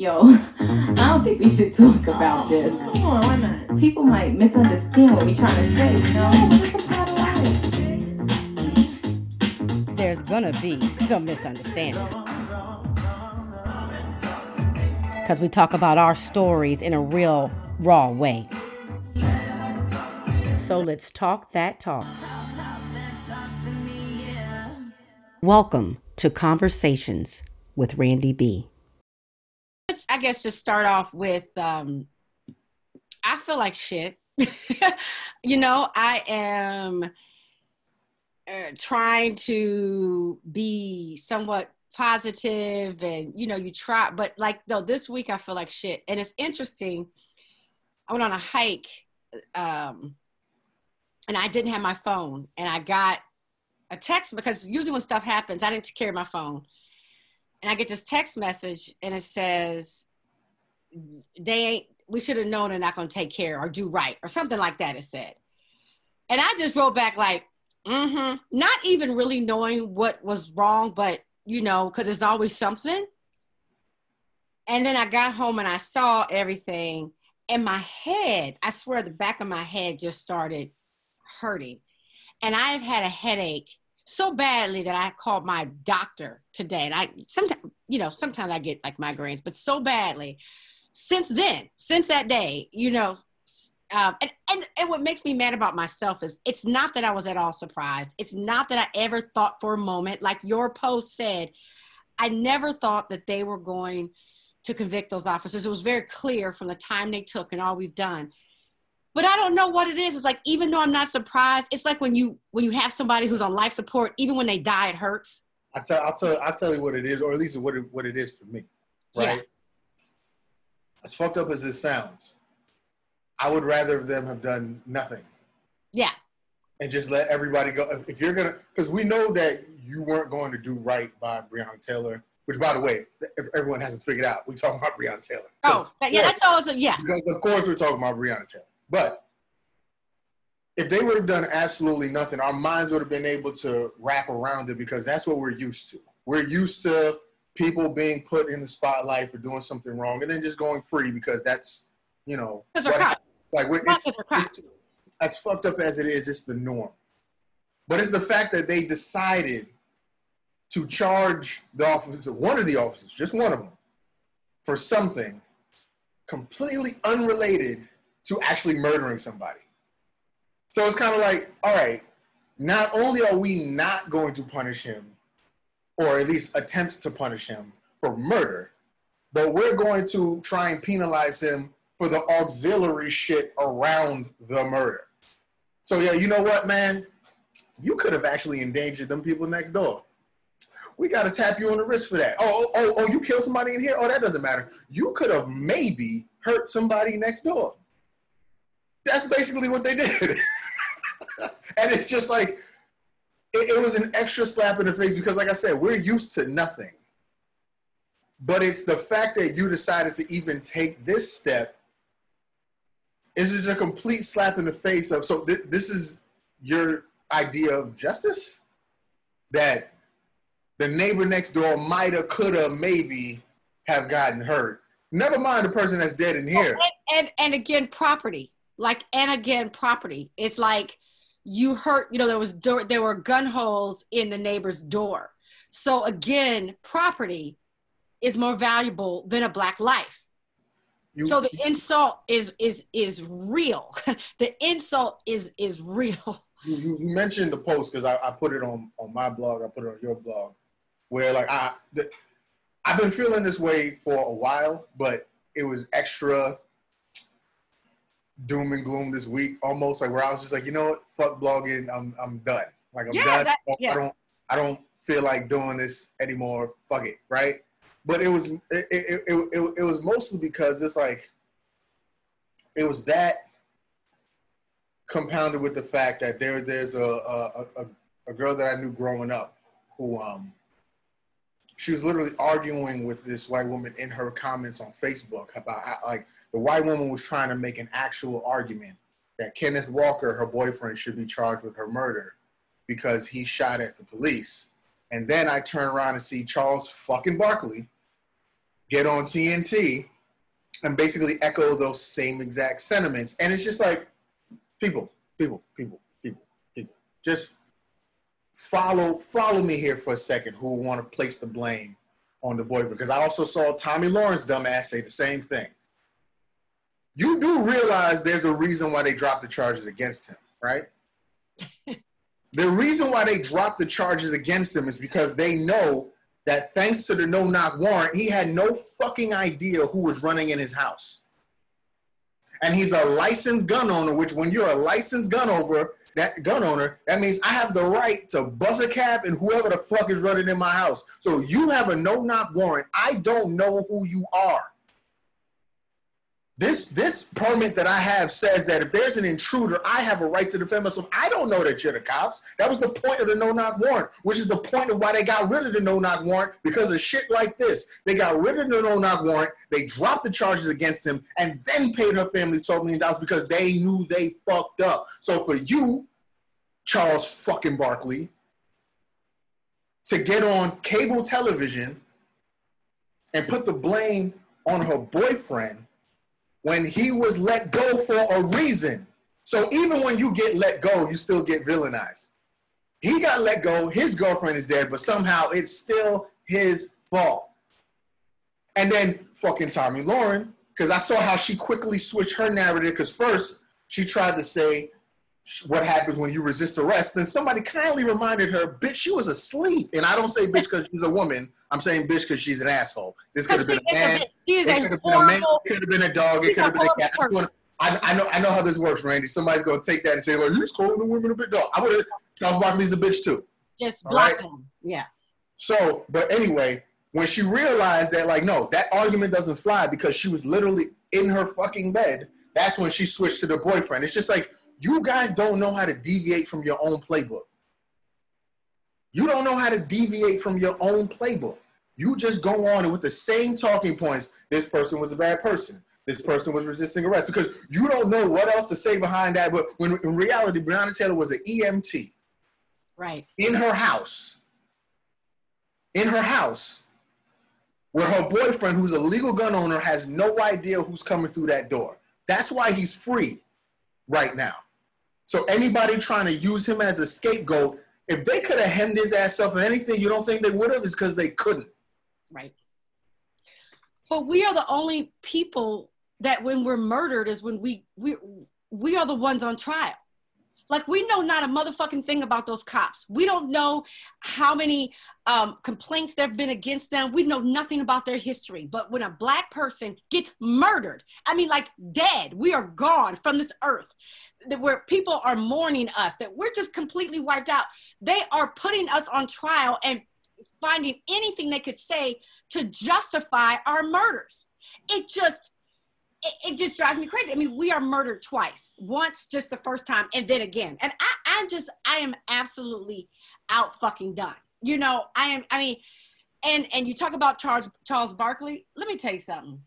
Yo, I don't think we mm-hmm. should talk about this. Come on, why not? People might misunderstand what we're trying to say, you know? It's a part of life. There's gonna be some misunderstanding. Because we talk about our stories in a real, raw way. So let's talk that talk. Welcome to Conversations with Randy B. I guess just start off with um I feel like shit. you know, I am uh, trying to be somewhat positive and you know, you try but like though this week I feel like shit. And it's interesting. I went on a hike um and I didn't have my phone and I got a text because usually when stuff happens, I didn't carry my phone and I get this text message and it says they ain't we should have known they're not gonna take care or do right or something like that it said. And I just wrote back like, mm-hmm, not even really knowing what was wrong, but you know, because there's always something. And then I got home and I saw everything, and my head, I swear the back of my head just started hurting. And I've had a headache so badly that I called my doctor today. And I sometimes, you know, sometimes I get like migraines, but so badly. Since then, since that day, you know, um, and, and, and what makes me mad about myself is it's not that I was at all surprised. It's not that I ever thought for a moment, like your post said, I never thought that they were going to convict those officers. It was very clear from the time they took and all we've done but I don't know what it is. It's like even though I'm not surprised, it's like when you when you have somebody who's on life support, even when they die, it hurts. I tell, I'll tell, I'll tell you what it is, or at least what it, what it is for me, right? Yeah. As fucked up as this sounds, I would rather them have done nothing Yeah, and just let everybody go. If- you're gonna, because we know that you weren't going to do right by Breonna Taylor, which, by the way, if everyone hasn't figured out, we talking about Breonna Taylor. Oh, that- yeah, that's also yeah, Because of course we're talking about Breonna Taylor. But if they would have done absolutely nothing, our minds would have been able to wrap around it because that's what we're used to. We're used to people being put in the spotlight for doing something wrong and then just going free because that's, you know, because they're cops. like we're- Cops it's, it's- as fucked up as it is, it's the norm. But it's the fact that they decided to charge the officer, one of the officers, just one of them, for something completely unrelated to actually murdering somebody. So it's kind of like, all right, not only are we not going to punish him, or at least attempt to punish him for murder, but we're going to try and penalize him for the auxiliary shit around the murder. So yeah, you know what, man? You could have actually endangered them people next door. We got to tap you on the wrist for that. Oh, oh, oh, oh, you killed somebody in here? Oh, that doesn't matter. You could have maybe hurt somebody next door. That's basically what they did. and it's just like, it, it was an extra slap in the face because, like I said, we're used to nothing. But it's the fact that you decided to even take this step is just a complete slap in the face of. So, th- this is your idea of justice? That the neighbor next door mighta, coulda, maybe have gotten hurt. Never mind the person that's dead in here. Oh, and, and and again, property. Like and again, property. It's like you hurt. You know, there was door. There were gun holes in the neighbor's door. So again, property is more valuable than a black life. You, So the insult is is is real. the insult is is real. you, you mentioned the post because I, I put it on on my blog. I put it on your blog, where like I the, I've been feeling this way for a while, but it was extra doom and gloom this week, almost like where I was just like, you know what, fuck blogging, I'm I'm done. Like I'm Yeah, done. that- I don't I don't feel like doing this anymore. Fuck it, right? But it was it it, it, it, it was mostly because it's like it was that compounded with the fact that there there's a a, a, a girl that I knew growing up who um she was literally arguing with this white woman in her comments on Facebook about how like the white woman was trying to make an actual argument that Kenneth Walker, her boyfriend, should be charged with her murder because he shot at the police. And then I turn around and see Charles fucking Barkley get on TNT and basically echo those same exact sentiments. And it's just like, people, people, people, people, people, just follow follow me here for a second who want to place the blame on the boyfriend. Because I also saw Tomi Lahren's dumbass say the same thing. You do realize there's a reason why they dropped the charges against him, right? the reason why they dropped the charges against him is because they know that thanks to the no knock warrant, he had no fucking idea who was running in his house. And he's a licensed gun owner, which when you're a licensed gun owner, that gun owner, that means I have the right to buzz a cab and whoever the fuck is running in my house. So you have a no knock warrant. I don't know who you are. This this permit that I have says that if there's an intruder, I have a right to defend myself. I don't know that you're the cops. That was the point of the no knock warrant, which is the point of why they got rid of the no knock warrant because of shit like this. They got rid of the no knock warrant, they dropped the charges against him, and then paid her family twelve million dollars because they knew they fucked up. So for you, Charles fucking Barkley, to get on cable television and put the blame on her boyfriend when he was let go for a reason. So even when you get let go, you still get villainized. He got let go, his girlfriend is dead, but somehow it's still his fault. And then fucking Tomi Lahren, because I saw how she quickly switched her narrative. Because first she tried to say what happens when you resist arrest. Then somebody kindly reminded her, bitch, she was asleep. And I don't say bitch because she's a woman. I'm saying bitch because she's an asshole. This could have been a man. Is It a could have been a man. horrible. It could have been a dog. It could have been a cat. I, I know. I know how this works, Randy. Somebody's gonna take that and say, "Like, you're just calling the women a bitch." dog." I would have. Charles Barkley's a bitch too. Just block right. him. Yeah. So, but anyway, when she realized that, like, no, that argument doesn't fly because she was literally in her fucking bed, that's when she switched to the boyfriend. It's just like, you guys don't know how to deviate from your own playbook. You don't know how to deviate from your own playbook. You just go on and with the same talking points, this person was a bad person. This person was resisting arrest because you don't know what else to say behind that. But when in reality, Breonna Taylor was an EMT Right. in her house, in her house, where her boyfriend, who's a legal gun owner, has no idea who's coming through that door. That's why he's free right now. So anybody trying to use him as a scapegoat, if they could have hemmed his ass up and anything, you don't think they would have, is because they couldn't. Right. But we are the only people that when we're murdered is when we we we are the ones on trial. Like we know not a motherfucking thing about those cops. We don't know how many um, complaints there have been against them. We know nothing about their history. But when a black person gets murdered, I mean, like dead, we are gone from this earth. That where people are mourning us, that we're just completely wiped out. They are putting us on trial and finding anything they could say to justify our murders. It just it, it just drives me crazy. I mean, we are murdered twice. Once just the first time and then again. And I I'm just I am absolutely out fucking done. You know, I am I mean and and you talk about Charles Charles Barkley, let me tell you something.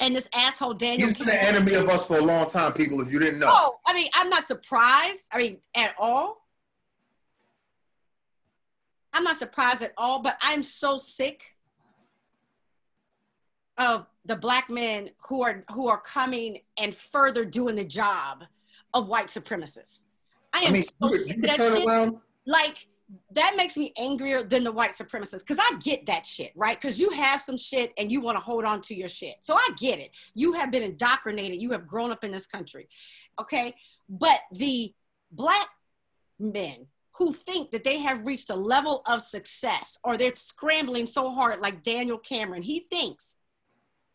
And this asshole Daniel He's been an enemy of us for a long time, people, if you didn't know. Oh, I mean, I'm not surprised. I mean, at all. I'm not surprised at all, but I'm so sick of the black men who are who are coming and further doing the job of white supremacists. I am I mean, so sick of that shit around. like that makes me angrier than the white supremacists because I get that shit, right? Because you have some shit and you want to hold on to your shit. So I get it. You have been indoctrinated, you have grown up in this country, okay? But the black men who think that they have reached a level of success or they're scrambling so hard, like Daniel Cameron, he thinks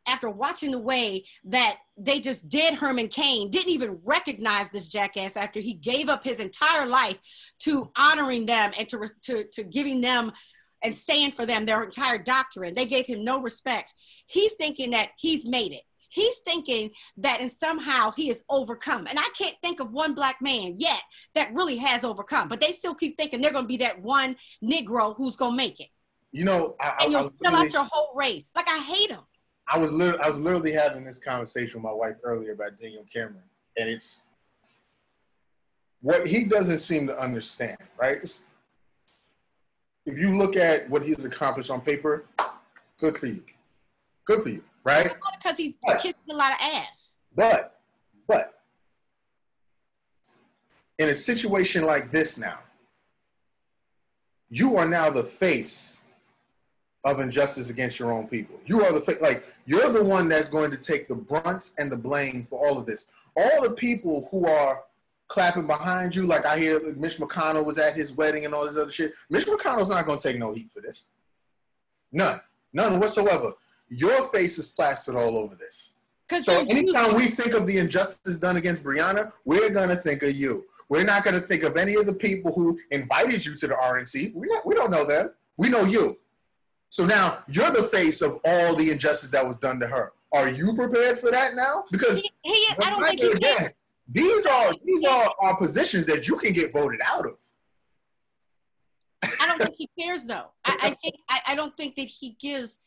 after watching the way that they just did Herman Cain, didn't even recognize this jackass after he gave up his entire life to honoring them and to, to, to giving them and saying for them their entire doctrine. They gave him no respect. He's thinking that he's made it. He's thinking that and somehow he has overcome. And I can't think of one black man yet that really has overcome, but they still keep thinking they're going to be that one Negro who's going to make it. You know, I, I, And you'll was fill literally- out your whole race. Like, I hate him. I was lit- I was literally having this conversation with my wife earlier about Daniel Cameron, and it's what he doesn't seem to understand, right? If you look at what he's accomplished on paper, good for you. Good for you, right? Because he's But- kissing a lot of ass. But, but, in a situation like this now, you are now the face of injustice against your own people. You are the like you're the one that's going to take the brunt and the blame for all of this. All the people who are clapping behind you, like I hear like, Mitch McConnell was at his wedding and all this other shit. Mitch McConnell's not going to take no heat for this. None, none whatsoever. Your face is plastered all over this. So anytime we think of the injustice done against Breonna, we're gonna think of you. We're not gonna think of any of the people who invited you to the RNC. We not, we don't know them. We know you. So now you're the face of all the injustice that was done to her. Are you prepared for that now? Because he, he I don't think he again, can. these are these are, are positions that you can get voted out of. I don't think he cares though. I, I think I, I don't think that he gives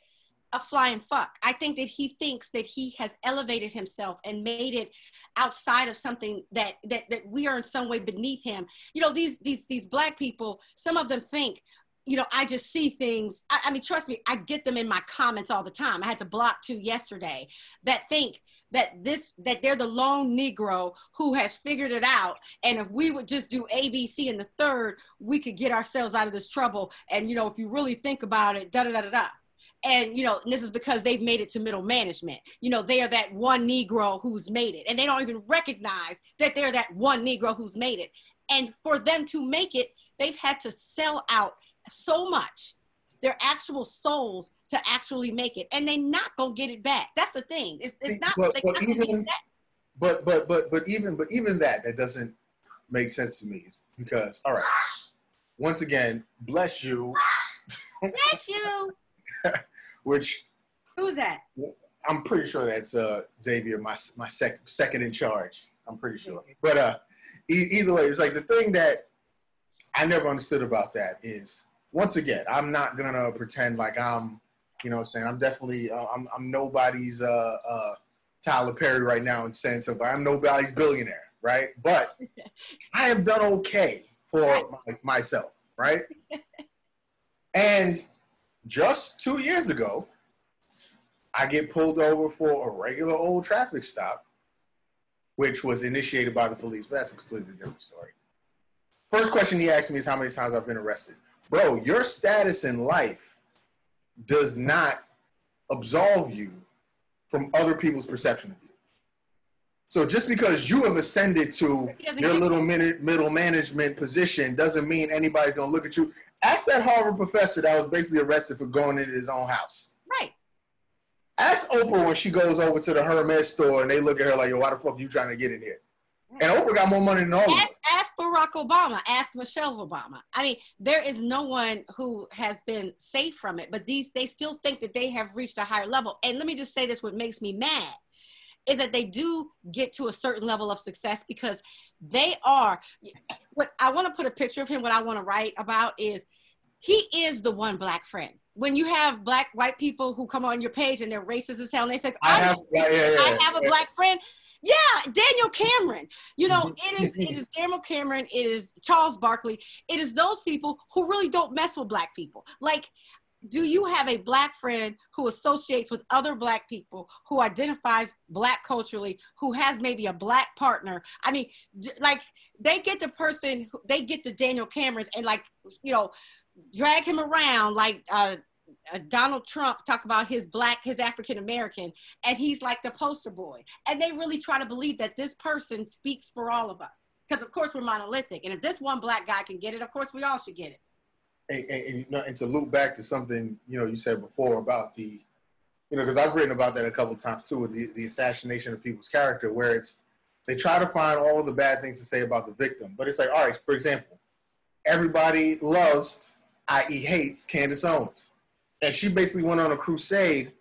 a flying fuck. I think that he thinks that he has elevated himself and made it outside of something that that that we are in some way beneath him. You know, these these these black people, some of them think you know, I just see things. I, I mean, trust me, I get them in my comments all the time. I had to block two yesterday that think that this that they're the lone Negro who has figured it out. And if we would just do A, B, C, and the third, we could get ourselves out of this trouble. And you know, if you really think about it, da da da da da. And you know, and this is because they've made it to middle management. You know, they are that one Negro who's made it, and they don't even recognize that they're that one Negro who's made it. And for them to make it, they've had to sell out so much their actual souls to actually make it, and they're not gonna get it back. That's the thing. It's, it's not. But- but not gonna get even-. But but but but even but even that that doesn't make sense to me. It's because all right, once again, bless you, Bless you. which Who's that? I'm pretty sure that's uh, Xavier, my my sec- second in charge. I'm pretty sure. But uh, e- either way, it's like the thing that I never understood about that is once again, I'm not gonna pretend like I'm, you know, I'm saying I'm definitely uh, I'm I'm nobody's uh, uh, Tyler Perry right now in sense of I'm nobody's billionaire, right? But I have done okay for my, myself, right? and just two years ago, I get pulled over for a regular old traffic stop, which was initiated by the police. But that's a completely different story. First question he asked me is how many times I've been arrested. Bro, your status in life does not absolve you from other people's perception of you. So just because you have ascended to your little minute, middle management position doesn't mean anybody's gonna look at you. Ask that Harvard professor that was basically arrested for going into his own house. Right. Ask Oprah when she goes over to the Hermes store and they look at her like, yo, why the fuck are you trying to get in here? And Oprah got more money than all. Ask, ask Barack Obama. Ask Michelle Obama. I mean, there is no one who has been safe from it, but these they still think that they have reached a higher level. And let me just say this: what makes me mad is that they do get to a certain level of success because they are. What I want to put a picture of him. What I want to write about is he is the one black friend. When you have black white people who come on your page and they're racist as hell, and they say, I "I'm have- yeah, yeah, yeah. I have a black friend. Yeah, Daniel Cameron. You know, Mm-hmm. it is it is Daniel Cameron, it is Charles Barkley, it is those people who really don't mess with black people. Like, do you have a black friend who associates with other black people, who identifies black culturally, who has maybe a black partner? I mean, d- like they get the person, who- they get the Daniel Camerons and like, you know, drag him around like uh, uh, Donald Trump talk about his black, his African American, and he's like the poster boy. And they really try to believe that this person speaks for all of us. Because of course we're monolithic. And if this one black guy can get it, of course we all should get it. and, and, you know, and to loop back to something you know you said before about the you know because i've written about that a couple times too with the, the assassination of people's character where it's they try to find all the bad things to say about the victim but it's like all right for example everybody loves i.e hates candace owens and she basically went on a crusade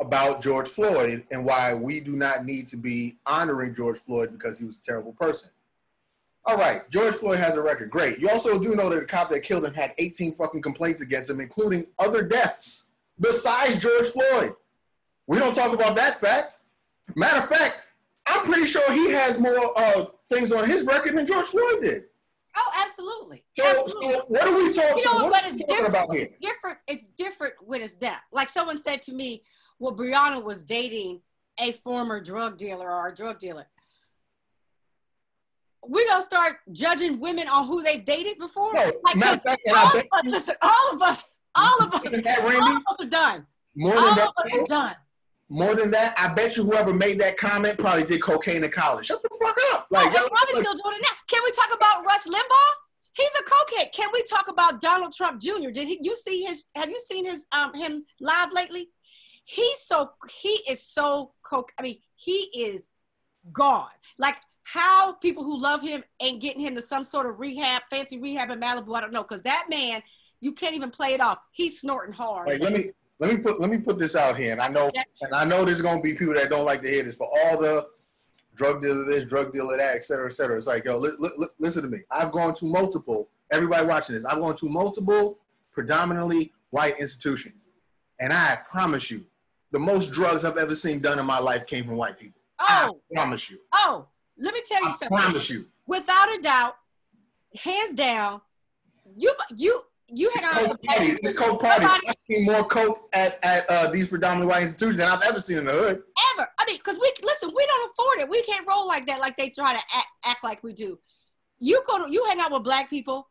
about george floyd and why we do not need to be honoring george floyd because he was a terrible person all right, George Floyd has a record. Great. You also do know that the cop that killed him had 18 fucking complaints against him, including other deaths besides George Floyd. We don't talk about that fact. Matter of fact, I'm pretty sure he has more uh, things on his record than George Floyd did. Oh, absolutely. So, absolutely. so what are we talking? You know, what but it's different. about here? It's different. It's different with his death. Like someone said to me, well, Breonna was dating a former drug dealer or a drug dealer. We're gonna start judging women on who they dated before. No, Like, of fact, all of us, listen, all of us, all of us, that, all of us are done. more All than of that, us are done. more than that, I bet you whoever made that comment probably did cocaine in college. Shut the fuck up. Like, Like, his yo, brother's still doing it now. Can we talk about Rush Limbaugh? He's a cokehead. Can we talk about Donald Trump Jr.? Did he, you see his? Have you seen his um him live lately? He's so he is so coke. I mean, he is gone. Like how people who love him ain't getting him to some sort of rehab, fancy rehab in Malibu. I don't know, because that man, you can't even play it off. He's snorting hard. Like, let me let me put let me put this out here, and I know and I know there's gonna be people that don't like to hear this for all the drug dealer this, drug dealer that, et cetera, et cetera. It's like, yo, li- li- li- listen to me. I've gone to multiple. Everybody watching this, I've gone to multiple predominantly white institutions, and I promise you, the most drugs I've ever seen done in my life came from white people. oh, I promise you. oh, let me tell you I something. promise you. Without a doubt, hands down, you you you It's hang out. coke parties. It's coke parties. Nobody- I've seen more coke at, at uh, these predominantly white institutions than I've ever seen in the hood. ever. I mean, because we listen, we don't afford it. We can't roll like that, like they try to act, act like we do. You go to you hang out with black people.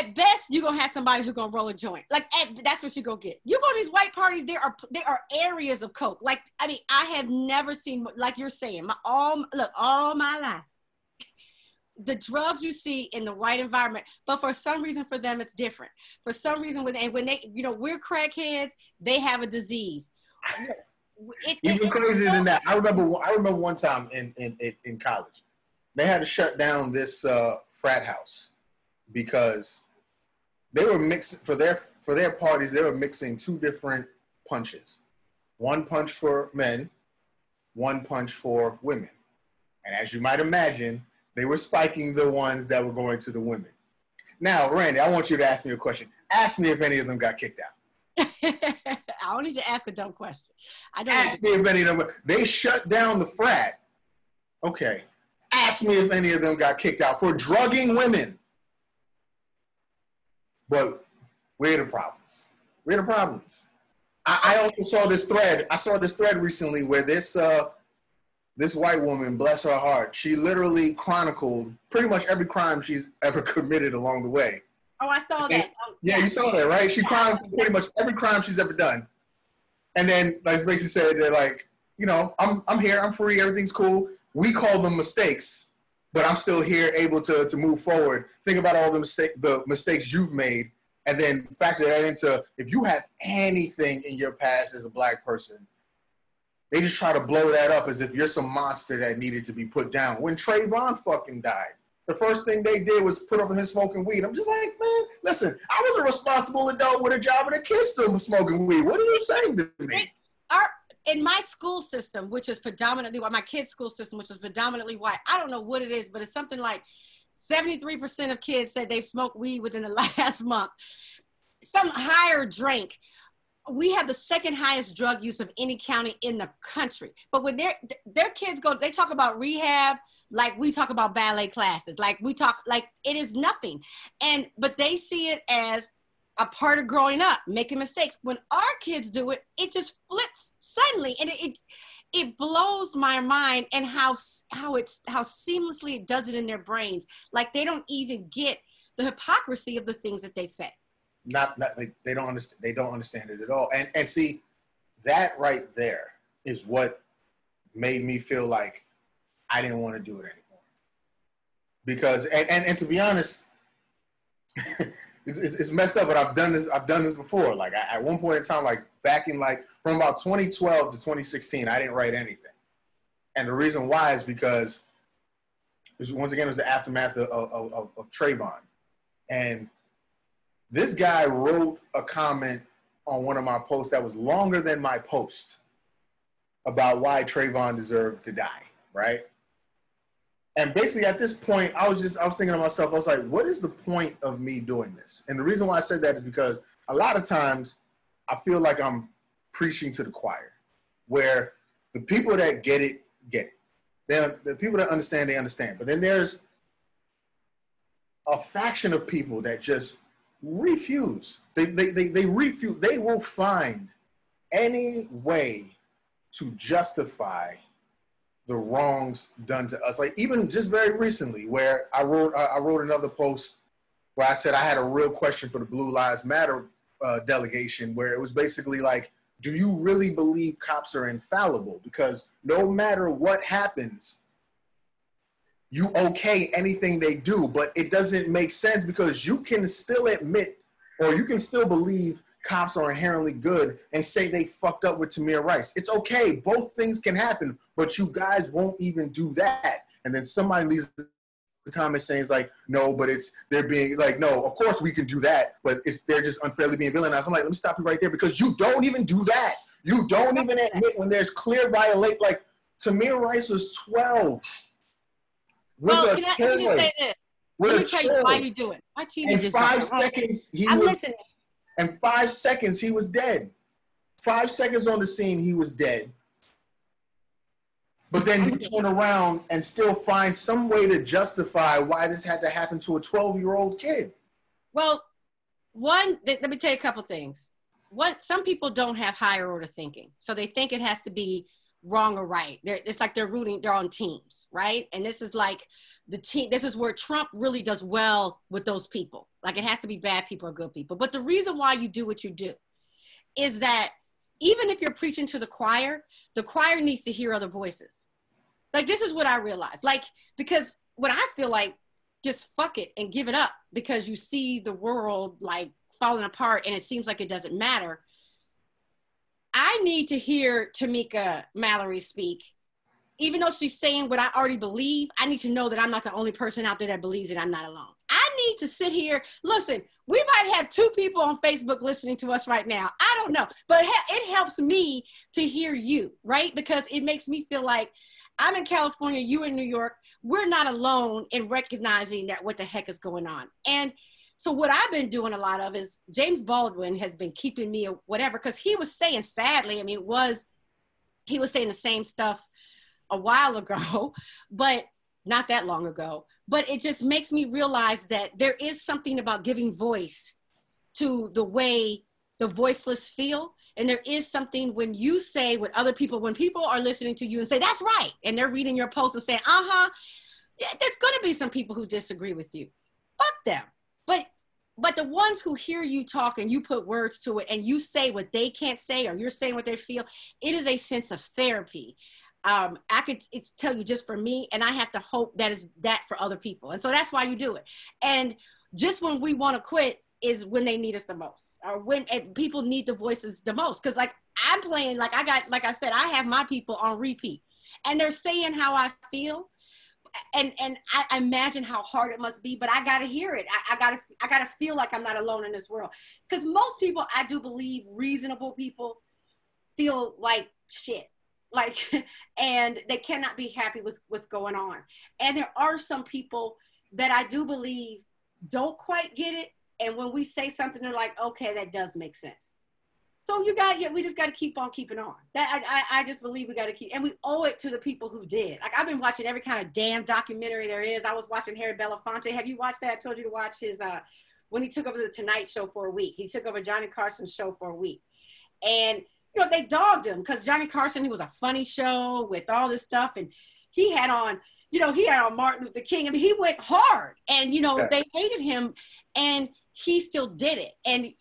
At best, you're gonna have somebody who's gonna roll a joint. Like at, that's what you're gonna get. You go to these white parties, there are there are areas of coke. Like I mean, I have never seen like you're saying. My all look all my life. The drugs you see in the white environment, but for some reason for them it's different. For some reason when and when they you know we're crackheads, they have a disease. It- it- Even crazier than that, I remember. I remember one time in in in, in college, they had to shut down this uh, frat house because they were mixing for their for their parties. They were mixing two different punches, one punch for men, one punch for women, and as you might imagine, they were spiking the ones that were going to the women. Now, Randy, I want you to ask me a question. Ask me if any of them got kicked out. I don't need to ask a dumb question. I don't. Ask me if any of them. They shut down the frat. Okay. Ask me if any of them got kicked out for drugging women. But we're the problems. We're the problems. I, I also saw this thread. I saw this thread recently where this uh, this white woman, bless her heart, she literally chronicled pretty much every crime she's ever committed along the way. Oh, I saw that. Oh, Yeah, you saw that, right? She chronicled pretty much every crime she's ever done. And then, like basically said, they're like, you know, I'm I'm here, I'm free, everything's cool. We call them mistakes, but I'm still here, able to to move forward. Think about all the mistake the mistakes you've made, and then factor that into if you have anything in your past as a black person, they just try to blow that up as if you're some monster that needed to be put down. When Trayvon fucking died, the first thing they did was put up in his smoking weed. I'm just like, man, listen, I was a responsible adult with a job and a kid still smoking weed. What are you saying to me? In my school system, which is predominantly white, my kids' school system, which is predominantly white. I don't know what it is, but it's something like 73% of kids said they've smoked weed within the last month. Some higher drink. We have the second highest drug use of any county in the country. But when their their kids go, they talk about rehab like we talk about ballet classes, like we talk like it is nothing. And but they see it as a part of growing up, making mistakes. When our kids do it, it just flips suddenly, and it it, it blows my mind and how how it's how seamlessly it does it in their brains. Like they don't even get the hypocrisy of the things that they say. Not, not like they don't understand. They don't understand it at all. And and see, that right there is what made me feel like I didn't want to do it anymore. Because and and, and to be honest. it's, it's, messed up, but I've done this. I've done this before. Like I, at one point in time, like back in like from about 2012 to 2016, I didn't write anything, and the reason why is because once again it was the aftermath of, of, of, of Trayvon, and this guy wrote a comment on one of my posts that was longer than my post about why Trayvon deserved to die, right? And basically at this point, I was just I was thinking to myself, I was like, what is the point of me doing this? And the reason why I said that is because a lot of times I feel like I'm preaching to the choir, where the people that get it, get it. Then the people that understand, they understand. But then there's a faction of people that just refuse. They, they, they, they refuse. They will find any way to justify the wrongs done to us. Like even just very recently, where I wrote I wrote another post where I said I had a real question for the Blue Lives Matter uh, delegation, where it was basically like, do you really believe cops are infallible? Because no matter what happens, you okay anything they do, but it doesn't make sense because you can still admit or you can still believe cops are inherently good and say they fucked up with Tamir Rice. It's okay. Both things can happen, but you guys won't even do that. And then somebody leaves the comment saying it's like, no, but it's they're being like, no, of course we can do that, but it's they're just unfairly being villainized. I'm like, let me stop you right there because you don't even do that. You don't even admit when there's clear violate. Like Tamir Rice was 12. Well, can I, let me just say this. Let me tell you why you do it. My in just five seconds, he I'm was listening. and five seconds he was dead. Five seconds on the scene, he was dead. But then you turn around and still find some way to justify why this had to happen to a 12 year old kid. Well, one, th- let me tell you a couple things. What some people don't have higher order thinking, so they think it has to be wrong or right. They're, it's like they're rooting, they're on teams, right? And this is like the team. This is where Trump really does well with those people. Like it has to be bad people or good people. But the reason why you do what you do is that even if you're preaching to the choir, the choir needs to hear other voices. Like this is what I realized. Like because what I feel like just fuck it and give it up because you see the world like falling apart and it seems like it doesn't matter. I need to hear Tamika Mallory speak. Even though she's saying what I already believe, I need to know that I'm not the only person out there that believes it. I'm not alone. I need to sit here. Listen, we might have two people on Facebook listening to us right now. I don't know, but it helps me to hear you, right? Because it makes me feel like I'm in California, you in New York. We're not alone in recognizing that what the heck is going on. And so what I've been doing a lot of is James Baldwin has been keeping me whatever because he was saying sadly, I mean, it was he was saying the same stuff a while ago, but not that long ago. But it just makes me realize that there is something about giving voice to the way the voiceless feel. And there is something when you say what other people, when people are listening to you and say, that's right, and they're reading your post and saying, uh huh, yeah, there's to be some people who disagree with you. Fuck them. But but the ones who hear you talk and you put words to it and you say what they can't say or you're saying what they feel, it is a sense of therapy. Um, I could tell you just for me, and I have to hope that is that for other people. And so that's why you do it. And just when we want to quit is when they need us the most, or when people need the voices the most. Because like I'm playing, like I got, like I said, I have my people on repeat, and they're saying how I feel, and and I imagine how hard it must be, but I gotta hear it. I, I gotta I gotta feel like I'm not alone in this world. Because most people, I do believe, reasonable people feel like shit, like, and they cannot be happy with what's going on. And there are some people that I do believe don't quite get it, and when we say something, they're like, okay, that does make sense. So you got, yeah, we just got to keep on keeping on. That I, I, I just believe we got to keep, and we owe it to the people who did. Like I've been watching every kind of damn documentary there is. I was watching Harry Belafonte. Have you watched that? I told you to watch his uh when he took over the Tonight Show for a week. He took over Johnny Carson's show for a week, and you know they dogged him because Johnny Carson he was a funny show with all this stuff, and he had on. You know, he had on Martin Luther King. I mean, he went hard, and you know Yeah. they hated him, and he still did it. And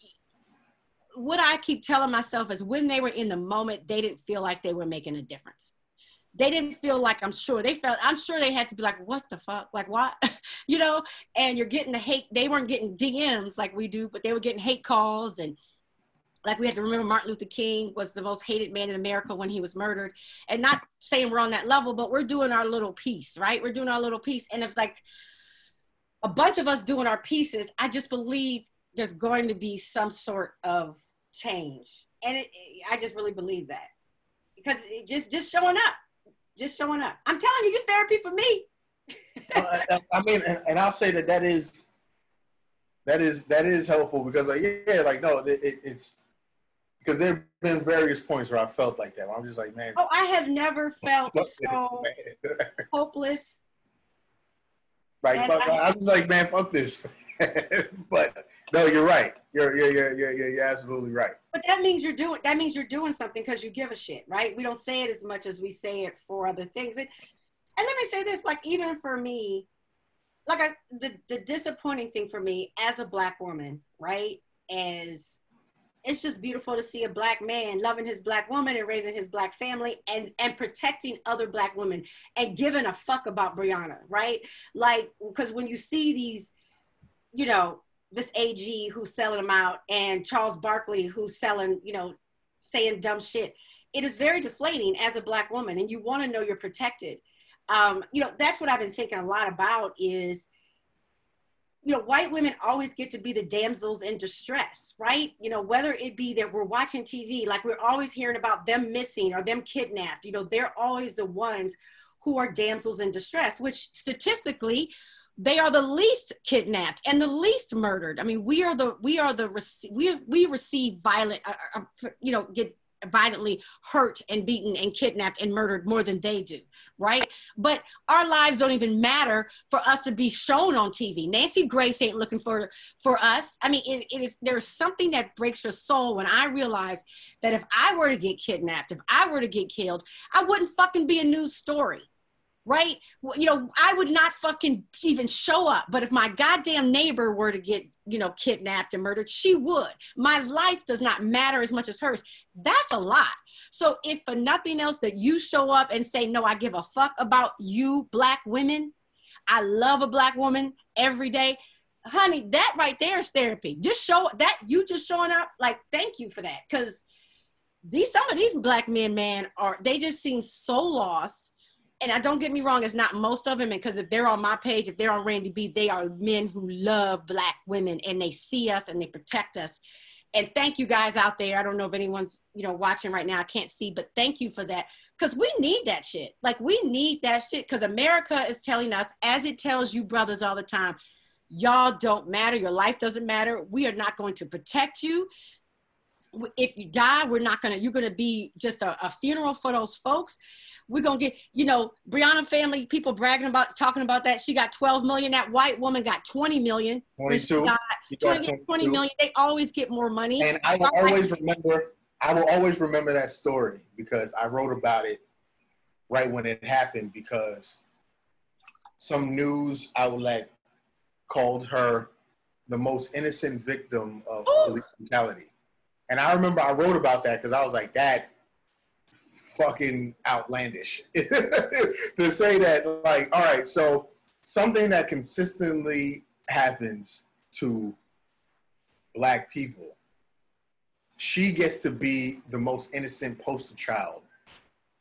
what I keep telling myself is when they were in the moment, they didn't feel like they were making a difference. They didn't feel like I'm sure they felt I'm sure they had to be like, what the fuck? Like what? you know, and you're getting the hate, they weren't getting DMs like we do, but they were getting hate calls and like we had to remember Martin Luther King was the most hated man in America when he was murdered. And not saying we're on that level, but we're doing our little piece, right? We're doing our little piece. And it's like a bunch of us doing our pieces. I just believe there's going to be some sort of change. And it, I just really believe that because it just, just showing up, just showing up. I'm telling you, you therapy for me. I, I- I mean, and, and I'll say that that is that is that is helpful because like yeah, like no, it, it, it's because there have been various points where I felt like that. I'm just like, man, Oh, I have never felt so hopeless. like fuck, I- I'm like, man, fuck this. but No, you're right. You're you're you're you're, you're, absolutely right. But that means you're doing that means you're doing something because you give a shit, right? We don't say it as much as we say it for other things. And, and let me say this, like even for me, like I, the the disappointing thing for me as a black woman, right, is it's just beautiful to see a black man loving his black woman and raising his black family and and protecting other black women and giving a fuck about Breonna, right? Like because when you see these, you know, this AG who's selling them out and Charles Barkley who's selling, you know, saying dumb shit, it is very deflating as a black woman, and you want to know you're protected. Um, you know, that's what I've been thinking a lot about is you know, white women always get to be the damsels in distress, right? You know, whether it be that we're watching TV, like we're always hearing about them missing or them kidnapped, you know, they're always the ones who are damsels in distress, which statistically, they are the least kidnapped and the least murdered. I mean, we are the we are the we we receive violent, uh, uh, you know, get violently hurt and beaten and kidnapped and murdered more than they do, right? But our lives don't even matter for us to be shown on TV. Nancy Grace ain't looking for for us. I mean, it, it is there's something that breaks your soul when I realize that if I were to get kidnapped, if I were to get killed, I wouldn't fucking be a news story right? You know, I would not fucking even show up. But if my goddamn neighbor were to get, you know, kidnapped and murdered, she would. My life does not matter as much as hers. That's a lot. So if for nothing else that you show up and say, no, I give a fuck about you, black women. I love a black woman every day. Honey, that right there is therapy. Just show that you just showing up, like, thank you for that. Cause these some of these black men, man, are they just seem so lost and I don't get me wrong, it's not most of them. Because if they're on my page, if they're on Randy B, they are men who love black women and they see us and they protect us. And thank you guys out there. I don't know if anyone's you know watching right now. I can't see, but thank you for that because we need that shit. Like we need that shit because America is telling us, as it tells you brothers all the time, y'all don't matter. Your life doesn't matter. We are not going to protect you if you die, we're not gonna, you're gonna be just a, a, funeral for those folks. We're gonna get, you know, Breonna family, people bragging about, talking about that. She got 12 million. That white woman got 20 million. 22. Got 20, 20 million. They always get more money. And I will always remember, I will always remember that story because I wrote about it right when it happened because some news outlet called her the most innocent victim of Ooh. police brutality. And I remember I wrote about that because I was like, that fucking outlandish to say that. Like, all right, so something that consistently happens to black people, she gets to be the most innocent poster child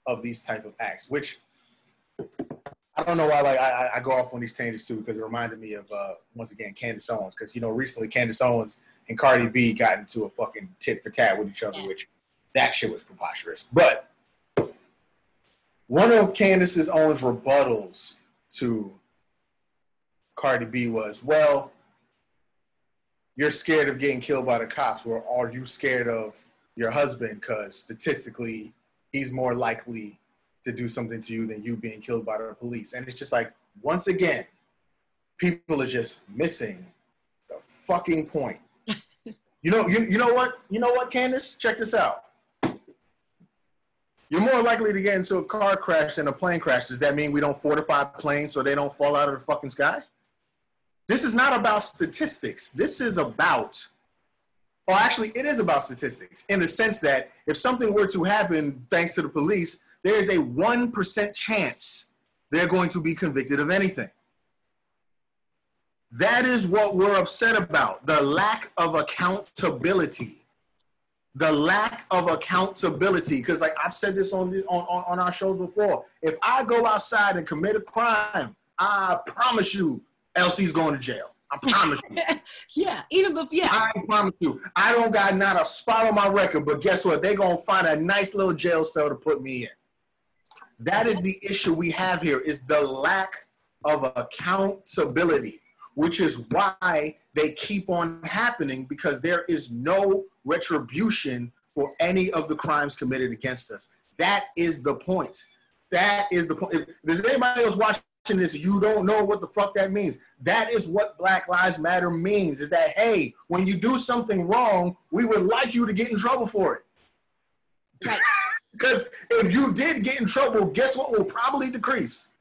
of these type of acts, which I don't know why like I, I go off on these tangents too because it reminded me of uh, once again Candace Owens because you know recently Candace Owens and Cardi B got into a fucking tit for tat with each other, yeah. which that shit was preposterous. But one of Candace's own rebuttals to Cardi B was, well, you're scared of getting killed by the cops, or are you scared of your husband? Because statistically, he's more likely to do something to you than you being killed by the police. And it's just like, once again, people are just missing the fucking point. You know, you, you know what? You know what, Candace? Check this out. You're more likely to get into a car crash than a plane crash. Does that mean we don't fortify planes so they don't fall out of the fucking sky? This is not about statistics. This is about, well, actually, it is about statistics in the sense that if something were to happen thanks to the police, there is a 1% chance they're going to be convicted of anything. That is what we're upset about the lack of accountability. The lack of accountability. Because, like I've said this on, on, on our shows before, if I go outside and commit a crime, I promise you, LC's going to jail. I promise you. yeah, even before, yeah. I promise you. I don't got not a spot on my record, but guess what? They're going to find a nice little jail cell to put me in. That is the issue we have here is the lack of accountability which is why they keep on happening because there is no retribution for any of the crimes committed against us. That is the point. That is the point. If, there's anybody else watching this, you don't know what the fuck that means. That is what Black Lives Matter means. Is that hey, when you do something wrong, we would like you to get in trouble for it. Because if you did get in trouble, guess what will probably decrease?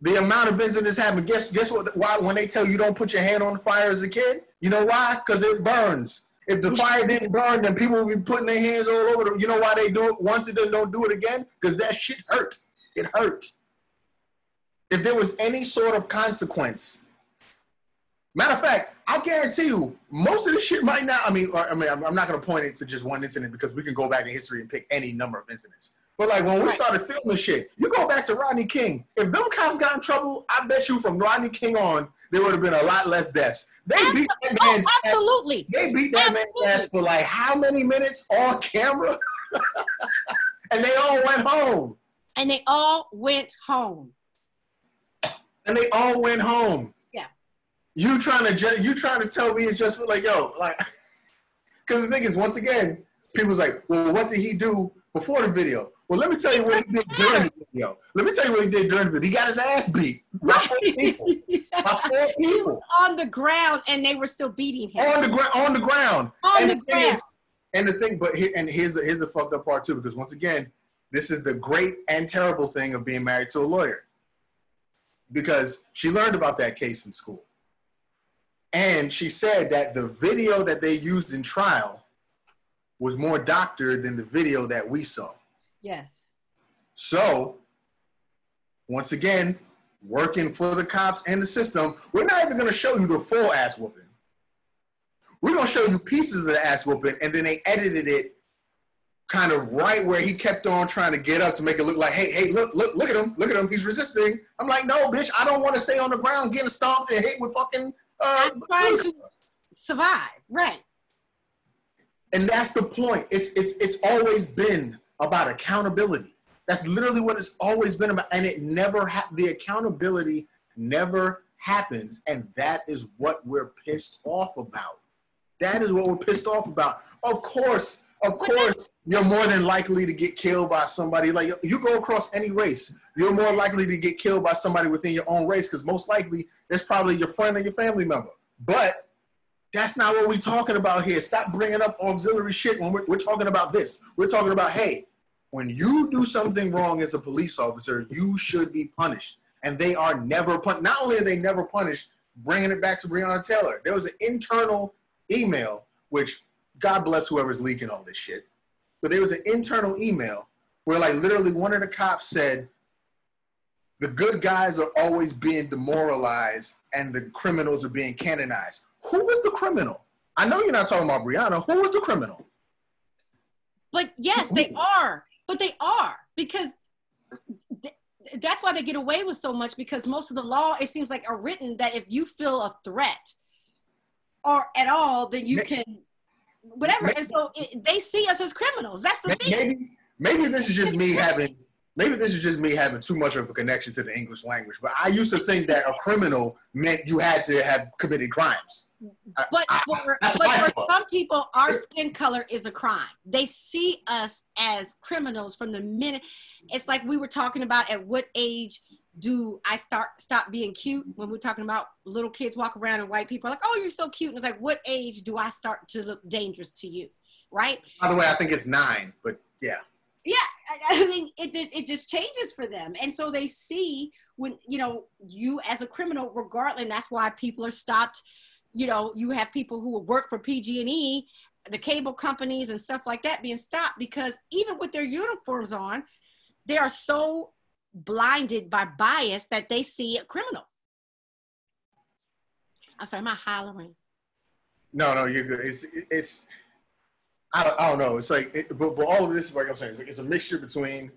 The amount of incidents happen. Guess guess what? Why when they tell you don't put your hand on the fire as a kid, you know why? Because it burns. If the fire didn't burn, then people would be putting their hands all over. The, you know why they do it once and then don't do it again? Because that shit hurt. It hurt. If there was any sort of consequence, matter of fact, I guarantee you, most of the shit might not. I mean, I mean, I'm, not to point it to just one incident because we can go back in history and pick any number of incidents. But like when we Right. started filming shit, you go back to Rodney King. If them cops got in trouble, I bet you from Rodney King on, there would have been a lot less deaths. They beat that Oh, man's ass. absolutely. They beat that man's ass for like how many minutes on camera? and they all went home. And they all went home. And they all went home. Yeah. You trying to ju- you trying to tell me it's just like yo like because the thing is once again people's like well what did he do before the video? Well let me tell you what he did during the video. Let me tell you what he did during the video. He got his ass beat by four people. Four he people was on the ground and they were still beating him. on the ground on the ground. On and the the thing is, ground. and the thing, but here, and here's the here's the fucked up part too, because once again, this is the great and terrible thing of being married to a lawyer. Because she learned about that case in school. And she said that the video that they used in trial was more doctored than the video that we saw. Yes. So, once again, working for the cops and the system, we're not even going to show you the full ass whooping. We're going to show you pieces of the ass whooping, and then they edited it kind of right where he kept on trying to get up to make it look like, hey, hey, look, look, look at him, look at him, he's resisting. I'm like, no, bitch, I don't want to stay on the ground getting stomped and hit with fucking. Uh, I'm trying to survive. Right. And that's the point. It's it's it's always been about accountability. That's literally what it's always been about, and it never ha- the accountability never happens, and that is what we're pissed off about. That is what we're pissed off about. Of course, of course, you're more than likely to get killed by somebody. Like you go across any race, you're more likely to get killed by somebody within your own race because most likely it's probably your friend or your family member. But that's not what we're talking about here. Stop bringing up auxiliary shit when we're, we're talking about this. We're talking about, hey, when you do something wrong as a police officer, you should be punished. And they are never punished. Not only are they never punished, bringing it back to Breonna Taylor, there was an internal email, which God bless whoever's leaking all this shit, but there was an internal email where, like, literally one of the cops said, the good guys are always being demoralized and the criminals are being canonized. Who was the criminal? I know you're not talking about Breonna. Who was the criminal? But yes, they are. But they are because th- that's why they get away with so much because most of the law it seems like are written that if you feel a threat or at all then you can whatever and so it, they see us as criminals that's the thing Maybe, maybe this is just me having. Maybe this is just me having too much of a connection to the English language. But I used to think that a criminal meant you had to have committed crimes. Uh, I- but for, but for some people our skin color is a crime they see us as criminals from the minute it's like we were talking about at what age do I start stop being cute when we're talking about little kids walk around and white people are like, oh, you're so cute. And it's like, what age do I start to look dangerous to you? Right? By the way, I think it's nine, but yeah. Yeah, I, think it, it it just changes for them, and so they see when you know you as a criminal, regardless. And that's why people are stopped. You know, you have people who work for PG&E, the cable companies, and stuff like that being stopped because even with their uniforms on, they are so blinded by bias that they see a criminal. I'm sorry, am I hollering? No, no, you're good. It's it's I don't, I don't know. It's like, it, but, but all of this is like I'm saying, it's, like, it's a mixture between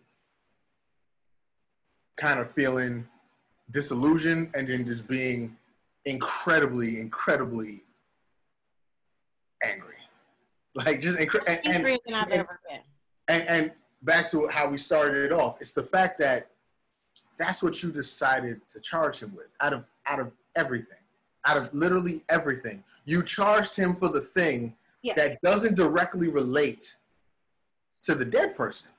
kind of feeling disillusioned and then just being incredibly, incredibly angry. Like just incre- and, and, Angrier than I've and- ever been. and, and back to how we started it off. It's the fact that that's what you decided to charge him with out of out of everything, out of literally everything. You charged him for the thing Yeah. that doesn't directly relate to the dead person.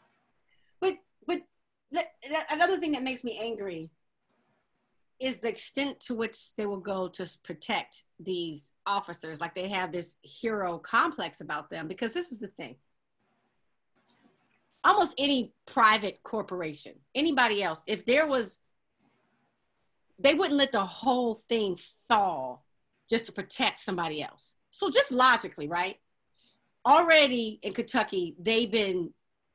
But but that, that, another thing that makes me angry is the extent to which they will go to protect these officers. Like they have this hero complex about them. Because this is the thing almost any private corporation, anybody else, if there was, they wouldn't let the whole thing fall just to protect somebody else. So just logically, right? Already in Kentucky, they've been,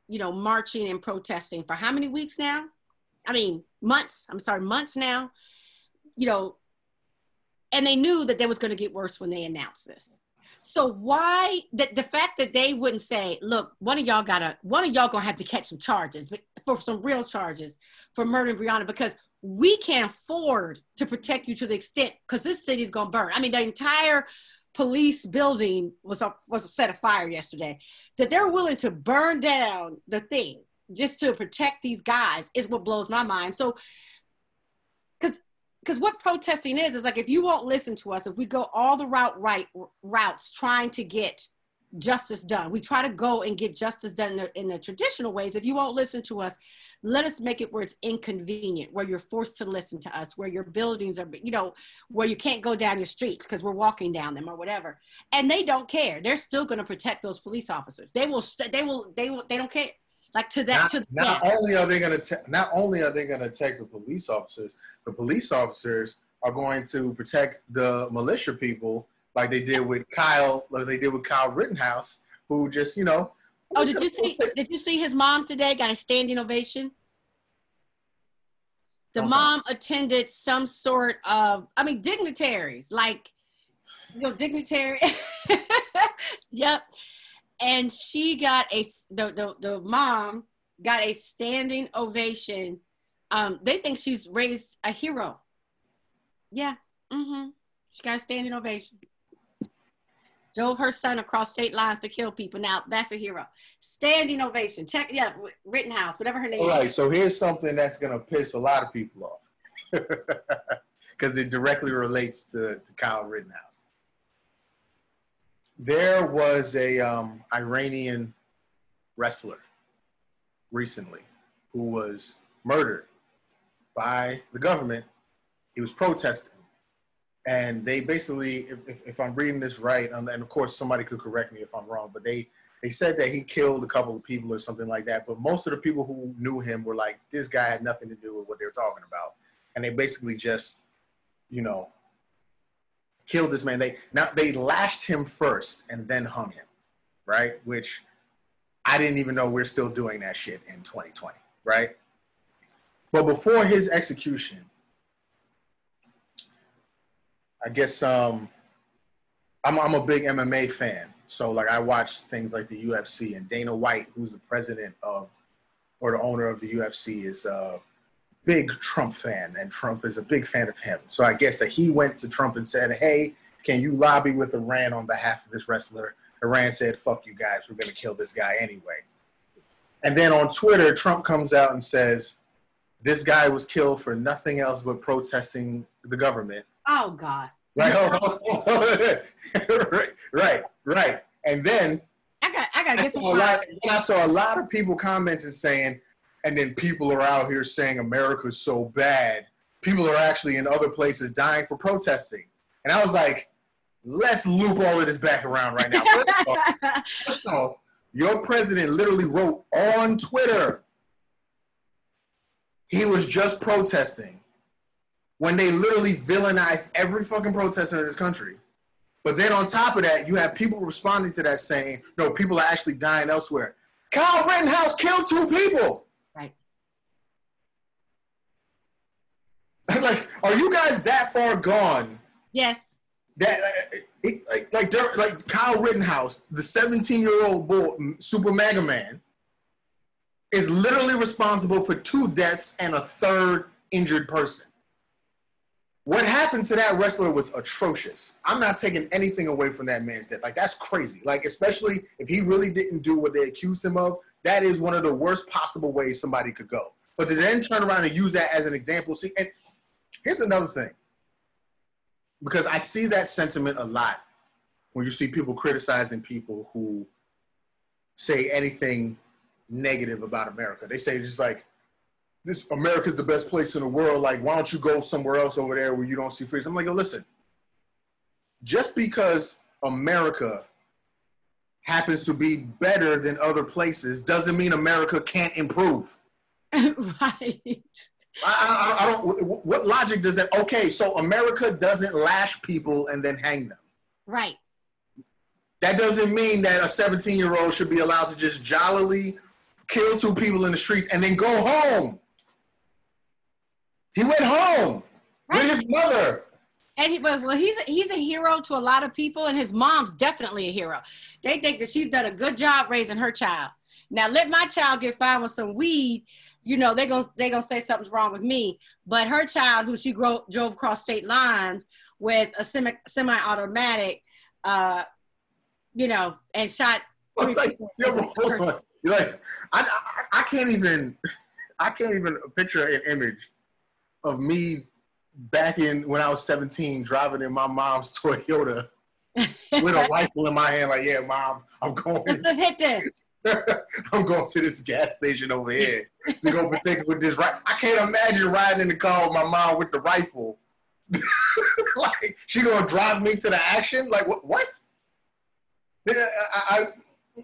you know, marching and protesting for how many weeks now? I mean, months. I'm sorry, months now. You know, and they knew that they was going to get worse when they announced this. So why the, the fact that they wouldn't say, look, one of y'all gotta, one of y'all gonna have to catch some charges for some real charges for murdering Breonna because we can't afford to protect you to the extent because this city's gonna burn. I mean, the entire police building was a, was a set afire yesterday. That they're willing to burn down the thing just to protect these guys is what blows my mind. So, because because what protesting is is like if you won't listen to us if we go all the route right routes trying to get justice done we try to go and get justice done in the, in the, traditional ways if you won't listen to us let us make it where it's inconvenient where you're forced to listen to us where your buildings are you know where you can't go down your streets because we're walking down them or whatever. And they don't care. They're still going to protect those police officers. They will st- they will they will they don't care like to that not, to not only are they going to not only are they going to take the police officers the police officers are going to protect the militia people like they did with kyle like they did with kyle rittenhouse who just you know oh did you see did you see his mom today got a standing ovation? The mom attended some sort of i mean dignitaries like you know dignitary yep and she got a the, the, the mom got a standing ovation. Um, they think she's raised a hero. Yeah, mm-hmm. She got a standing ovation. Drove her son across state lines to kill people. Now that's a hero. Standing ovation. Check, yeah, Rittenhouse, whatever her name is. Right so here's something that's gonna piss a lot of people off. Because it directly relates to, to Kyle Rittenhouse there was a um, Iranian wrestler recently who was murdered by the government. He was protesting. And they basically, if, if, I'm reading this right, um, and of course somebody could correct me if I'm wrong, but they, they said that he killed a couple of people or something like that. But most of the people who knew him were like, this guy had nothing to do with what they're talking about. And they basically just, you know, killed this man. They now they lashed him first and then hung him, right? Which I didn't even know we're still doing that shit in 2020, right? But before his execution, I guess um, I'm, I'm a big MMA fan. So like I watch things like the UFC and Dana White, who's the president of or the owner of the UFC, is uh, big Trump fan, and Trump is a big fan of him. So I guess that he went to Trump and said, "Hey, can you lobby with Iran on behalf of this wrestler?" Iran said, "Fuck you guys, we're gonna kill this guy anyway." And then on Twitter, Trump comes out and says, "This guy was killed for nothing else but protesting the government." Oh God! Right, right, right, right. And then I got, I got to get some. I saw a lot of people commenting saying, and then people are out here saying America's so bad. People are actually in other places dying for protesting. And I was like, let's loop all of this back around right now. First off, first off your president literally wrote on Twitter he was just protesting when they literally villainized every fucking protester in this country. But then on top of that, you have people responding to that saying, no, people are actually dying elsewhere. Kyle Rittenhouse killed two people. like, are you guys that far gone? Yes. That uh, like like like Kyle Rittenhouse, the 17 year old boy, Super Mega Man, is literally responsible for two deaths and a third injured person. What happened to that wrestler was atrocious. I'm not taking anything away from that man's death. Like that's crazy. Like especially if he really didn't do what they accused him of, that is one of the worst possible ways somebody could go. But to then turn around and use that as an example, see, and Here's another thing. Because I see that sentiment a lot when you see people criticizing people who say anything negative about America. They say just like, this America's the best place in the world. Like, why don't you go somewhere else over there where you don't see freedom? I'm like, listen, just because America happens to be better than other places doesn't mean America can't improve. right. I, I, I don't. What logic does that? Okay, so America doesn't lash people and then hang them. Right. That doesn't mean that a 17 year old should be allowed to just jollily kill two people in the streets and then go home. He went home Right. with his mother. And he, well, well, he's a, he's a hero to a lot of people, and his mom's definitely a hero. They think that she's done a good job raising her child. Now, let my child get found with some weed, you know, they're gonna they gonna say something's wrong with me. But her child, who she gro- drove across state lines with a semi semi-automatic, uh, you know, and shot three Like, people. yo, hold on. You're like, I, I, I can't even, I can't even picture an image of me back in when I was 17 driving in my mom's Toyota with a rifle in my hand. Like, yeah, mom, I'm going. Let's hit this. I'm going to this gas station over here to go protect with this right. I can't imagine riding in the car with my mom with the rifle. like she gonna drive me to the action? Like what? What? Yeah, I, I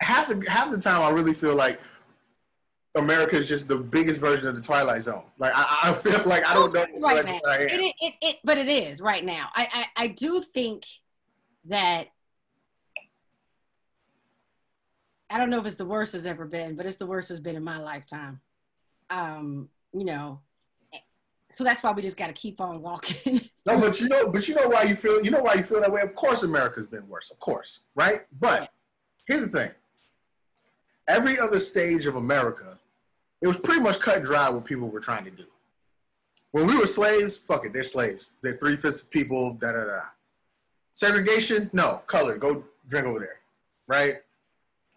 half the half the time I really feel like America is just the biggest version of the Twilight Zone. Like I, I feel like I don't know. right like, now. I am. It, it, it, it, but it is right now. I, I, I do think that I don't know if it's the worst it's ever been, but it's the worst it's been in my lifetime. Um, you know, so that's why we just got to keep on walking. No, but you know, but you know why you feel you know why you feel that way. Of course, America's been worse. Of course, right? But here's the thing: every other stage of America, it was pretty much cut and dry what people were trying to do. When we were slaves, fuck it, they're slaves. They're three fifths of people. Da da da. Segregation, no. Color, go drink over there, right?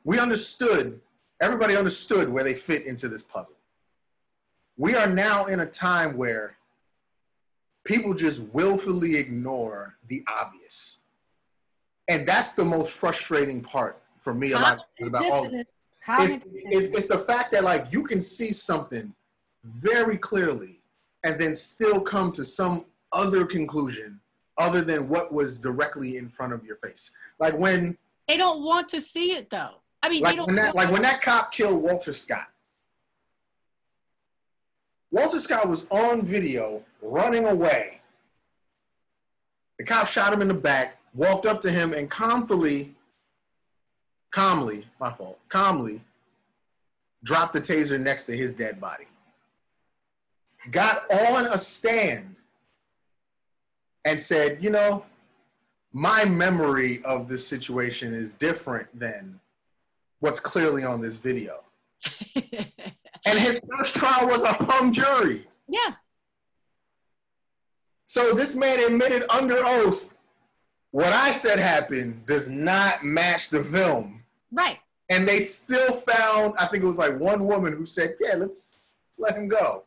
We understood. Everybody understood where they fit into this puzzle. We are now in a time where people just willfully ignore the obvious. And that's the most frustrating part for me a lot about all Dissonance. it's, it's, it's the fact that like you can see something very clearly and then still come to some other conclusion other than what was directly in front of your face. Like when They don't want to see it though. I mean, like when that like when that cop killed Walter Scott. Walter Scott was on video running away. The cop shot him in the back, walked up to him, and calmly, calmly, my fault, calmly dropped the taser next to his dead body. Got on a stand and said, you know, my memory of this situation is different than what's clearly on this video. And his first trial was a hung jury. yeah, So this man admitted under oath what I said happened does not match the film. right. And they still found, I think it was like one woman who said, yeah, let's, let's let him go.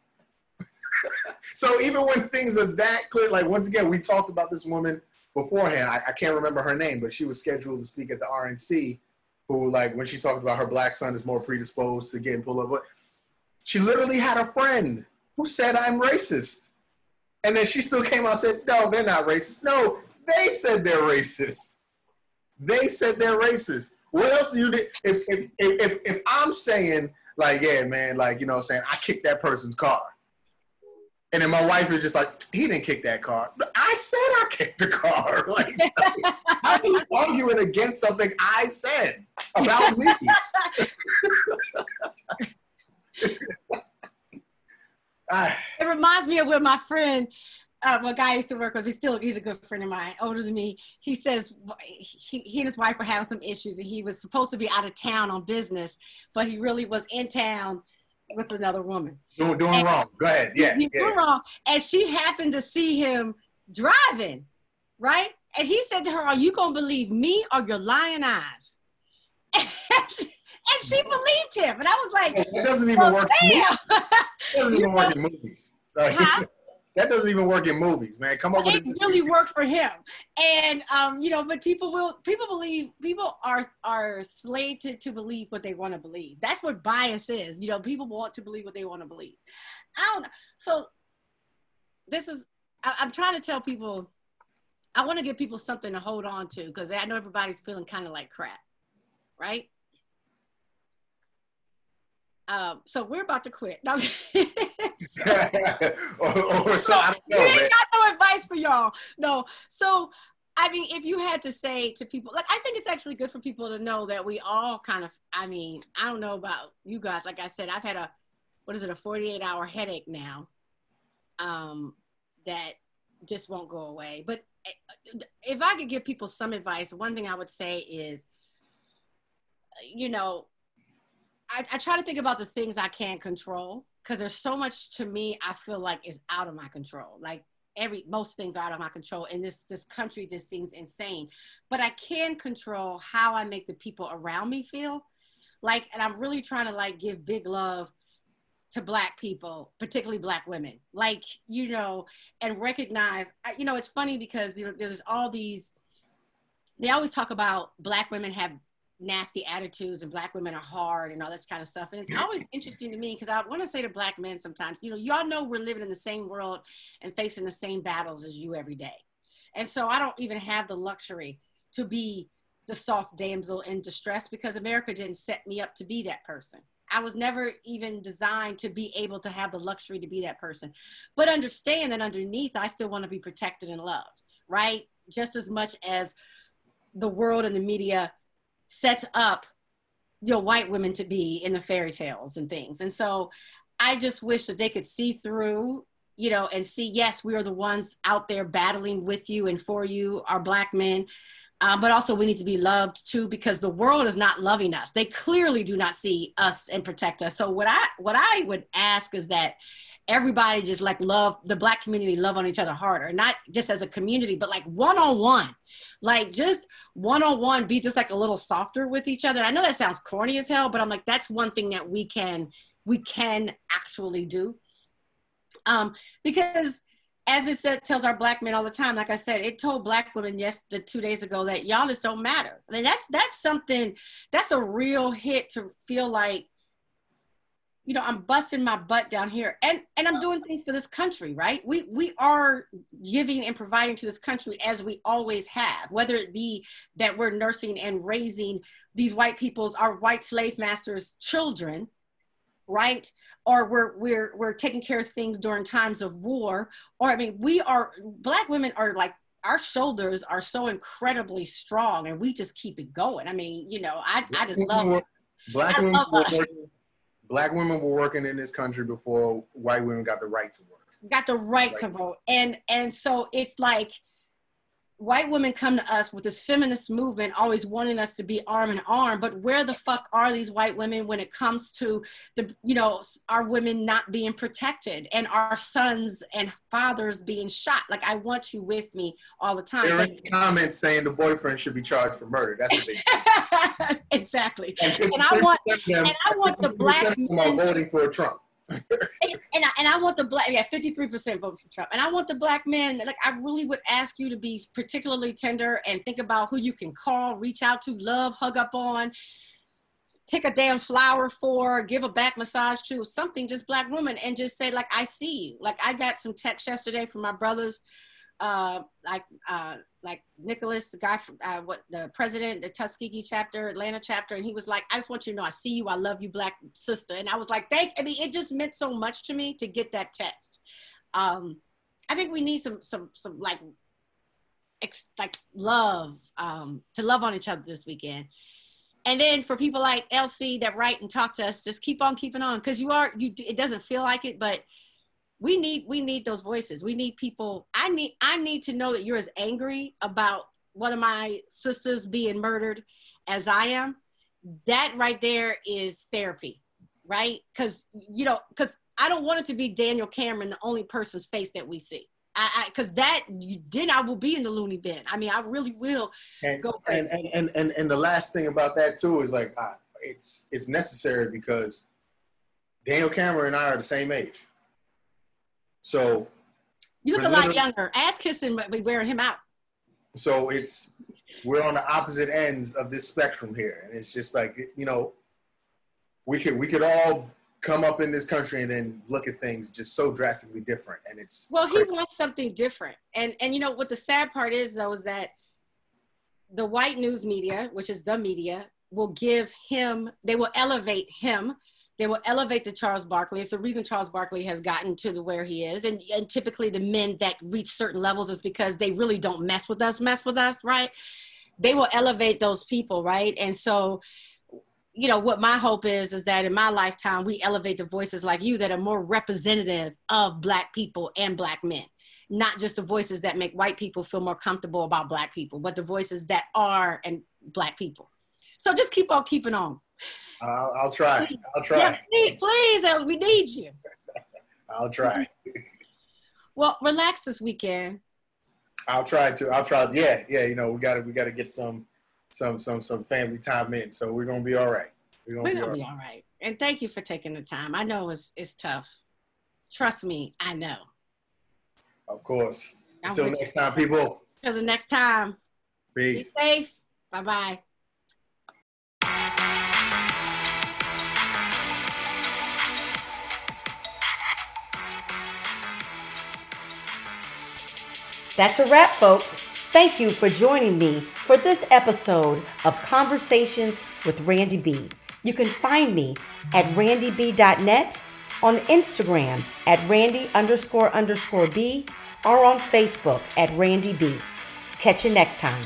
so even when things are that clear, like once again, we talked about this woman beforehand. I, I can't remember her name, but she was scheduled to speak at the RNC. Who, like, when she talked about her black son is more predisposed to getting pulled up, but she literally had a friend who said, I'm racist. And then she still came out and said, No, they're not racist. No, they said they're racist. They said they're racist. What else do you do? If, if, if, if I'm saying, like, yeah, man, like, you know I'm saying, I kicked that person's car. And then my wife is just like, he didn't kick that car. I said I kicked the car. Like, how are you arguing against something I said about me? It reminds me of when my friend, uh, what guy I used to work with, he's still he's a good friend of mine, older than me. He says he, he and his wife were having some issues, and he was supposed to be out of town on business, but he really was in town with another woman. doing, doing wrong. Go ahead. Yeah. he yeah. wrong, and she happened to see him driving, right? And he said to her, "Are you gonna believe me or your lying eyes?" and, she, and she believed him, and I was like, It doesn't even well, work. It doesn't even work in movies. Like, Huh? that doesn't even work in movies, man. Come up with it really worked for him. And um you know but people will people believe people are are slated to believe what they want to believe. That's what bias is. You know people want to believe what they want to believe. I don't know. So this is I, i'm trying to tell people i want to give people something to hold on to because i know everybody's feeling kind of like crap right? Um, so we're about to quit. No, or, or so I don't we know, ain't man. got no advice for y'all. No. So, I mean, if you had to say to people, like, I think it's actually good for people to know that we all kind of, I mean, I don't know about you guys. Like I said, I've had a, what is it, a 48 hour headache now um, that just won't go away. But eh, if I could give people some advice, one thing I would say is, you know, I, I try to think about the things I can't control because there's so much to me I feel like is out of my control. Like every most things are out of my control, and this this country just seems insane. But I can control how I make the people around me feel. Like, and I'm really trying to like give big love to black people particularly black women like you know and recognize you know it's funny because you know, there's all these they always talk about black women have nasty attitudes and black women are hard and all this kind of stuff and it's always interesting to me because i want to say to black men sometimes you know y'all know we're living in the same world and facing the same battles as you every day and so i don't even have the luxury to be the soft damsel in distress because america didn't set me up to be that person I was never even designed to be able to have the luxury to be that person. But understand that underneath, I still want to be protected and loved, right? Just as much as the world and the media sets up you know white women to be in the fairy tales and things. And so I just wish that they could see through you know, and see, yes, we are the ones out there battling with you and for you, our black men. Um, but also, we need to be loved too, because the world is not loving us. They clearly do not see us and protect us. So, what I what I would ask is that everybody just like love the black community, love on each other harder, not just as a community, but like one on one, like just one on one, be just like a little softer with each other. I know that sounds corny as hell, but I'm like, that's one thing that we can we can actually do um, because as it said, tells our black men all the time, like I said, it told black women yes the two days ago that y'all just don't matter. I mean, that's that's something that's a real hit to feel like, you know, I'm busting my butt down here and and I'm doing things for this country, right? We we are giving and providing to this country as we always have, whether it be that we're nursing and raising these white people's our white slave masters' children, right? Or we're we're we're taking care of things during times of war. Or i mean we are black women are like our shoulders are so incredibly strong and we just keep it going. I mean you know i, I just love it. Black women, love were working, black women were working in this country before white women got the right to work. got the right to vote. And and so it's like white women come to us with this feminist movement always wanting us to be arm in arm but where the fuck are these white women when it comes to the you know our women not being protected and our sons and fathers being shot like i want you with me all the time There are comments saying the boyfriend should be charged for murder. That's what they. exactly and I want- them, and I want the black of them are men- voting for Trump. And, and I, and I want the black yeah 53% vote for Trump. And I want the black men like I really would ask you to be particularly tender and think about who you can call reach out to love hug up on pick a damn flower for give a back massage to something just black woman and just say like I see you. Like I got some text yesterday from my brothers uh like uh like Nicholas, the guy from uh, what the president, the Tuskegee chapter, Atlanta chapter, and he was like, "I just want you to know, I see you, I love you, black sister." And I was like, "Thank." I mean, it just meant so much to me to get that text. Um, I think we need some some some like ex, like love um, to love on each other this weekend. And then for people like LC that write and talk to us, just keep on keeping on because you are you. It doesn't feel like it, but we need we need those voices. We need people i need i need to know that you're as angry about one of my sisters being murdered as i am. That right there is therapy right? Because you know because i don't want it to be daniel cameron the only person's face that we see. I because that you, then i will be in the loony bin. I mean i really will And, Go and, crazy. and, and, and, and the last thing about that too is like uh, it's it's necessary because Daniel Cameron and I are the same age. So You look a lot younger. Ass kissing, but we wearing him out. So it's we're on the opposite ends of this spectrum here, and it's just like you know, we could we could all come up in this country and then look at things just so drastically different, and it's Well, it's he wants something different. And and you know what the sad part is though is that the white news media, which is the media, will give him they will elevate him. They will elevate the Charles Barkley. It's the reason Charles Barkley has gotten to the where he is. And, and typically the men that reach certain levels is because they really don't mess with us, mess with us, right? They will elevate those people, right? And so you know what my hope is is that in my lifetime we elevate the voices like you that are more representative of black people and black men not just the voices that make white people feel more comfortable about black people but the voices that are and black people so just keep on keeping on I'll, I'll try. I'll try. yeah, please, please uh, we need you I'll try. well relax this weekend I'll try to. I'll try. Yeah, yeah. You know, we got to we got to get some some some some family time in. So we're gonna be all right. We're gonna we're be gonna be all right and thank you for taking the time i know it's it's tough trust me i know Of course. Until next time, people. because the next time Peace. be safe bye-bye That's a wrap, folks. Thank you for joining me for this episode of Conversations with Randy B. You can find me at randyb.net, on Instagram at randy underscore underscore b, or on Facebook at randy b. Catch you next time.